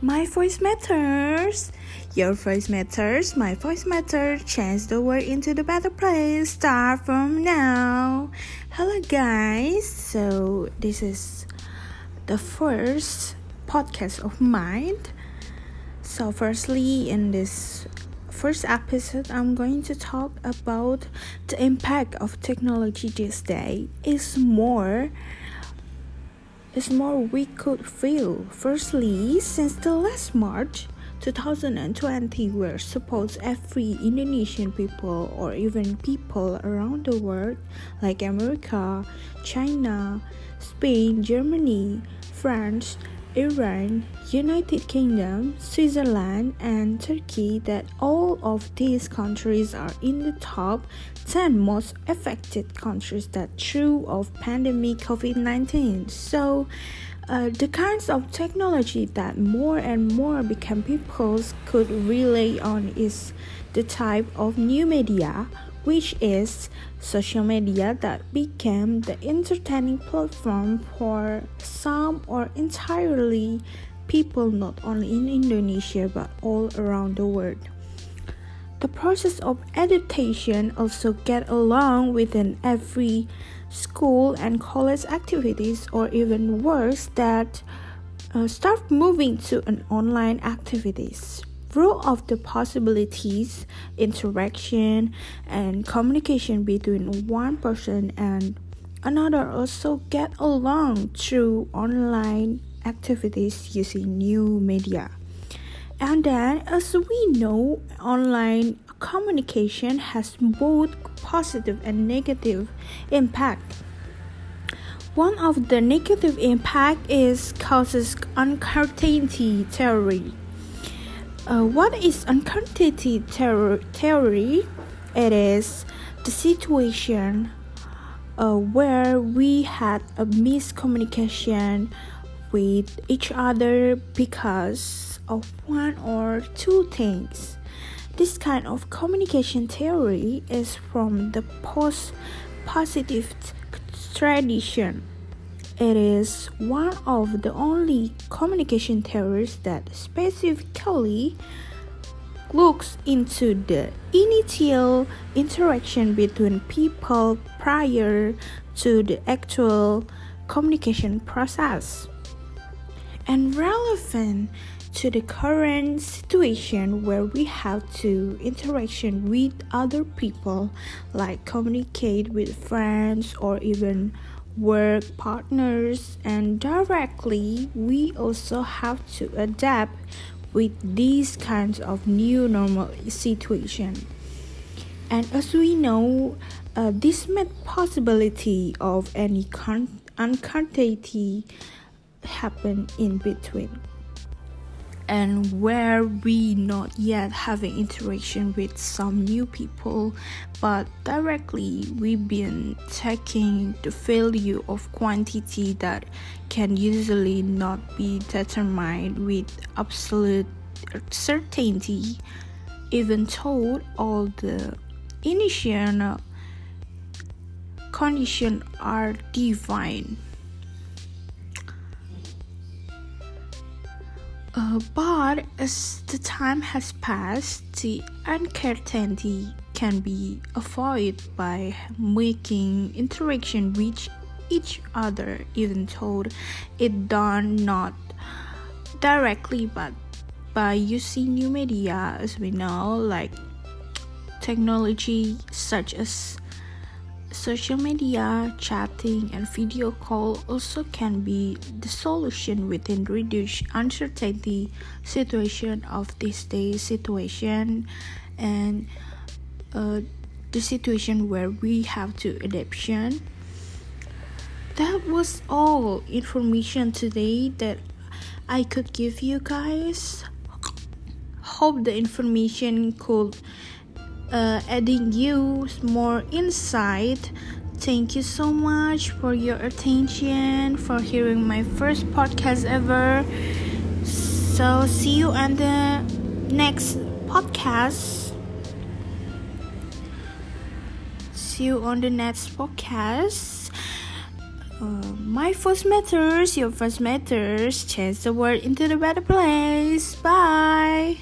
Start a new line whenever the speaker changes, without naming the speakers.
My voice matters. Your voice matters. My voice matters. Change the world into the better place. Start from now. Hello, guys. So, this is the first podcast of mine. So, firstly, in this first episode, I'm going to talk about the impact of technology this day. Is more is more we could feel. Firstly, since the last March 2020, where suppose every Indonesian people or even people around the world, like America, China, Spain, Germany, France, Iran, United Kingdom, Switzerland, and Turkey that all of these countries are in the top 10 most affected countries that true of pandemic COVID-19. So uh, the kinds of technology that more and more become peoples could rely on is the type of new media which is social media that became the entertaining platform for some or entirely people not only in Indonesia but all around the world. The process of adaptation also get along within every school and college activities or even worse that uh, start moving to an online activities role of the possibilities, interaction, and communication between one person and another also get along through online activities using new media. And then, as we know, online communication has both positive and negative impact. One of the negative impact is causes uncertainty theory. Uh, what is uncertainty theory? It is the situation uh, where we had a miscommunication with each other because of one or two things. This kind of communication theory is from the post positive tradition. It is one of the only communication theories that specifically looks into the initial interaction between people prior to the actual communication process. And relevant to the current situation where we have to interaction with other people like communicate with friends or even work partners and directly we also have to adapt with these kinds of new normal situation. And as we know uh, this made possibility of any con- uncertainty happen in between and where we not yet having interaction with some new people but directly we've been taking the value of quantity that can usually not be determined with absolute certainty. Even though all the initial conditions are defined Uh, but as the time has passed, the uncertainty can be avoided by making interaction with each other, even though it done not directly, but by using new media, as we know, like technology such as Social media, chatting, and video call also can be the solution within reduce uncertainty situation of this day situation and uh, the situation where we have to adaptation. That was all information today that I could give you guys. Hope the information could uh, adding you more insight. Thank you so much for your attention, for hearing my first podcast ever. So, see you on the next podcast. See you on the next podcast. Uh, my first matters, your first matters. Change the world into the better place. Bye.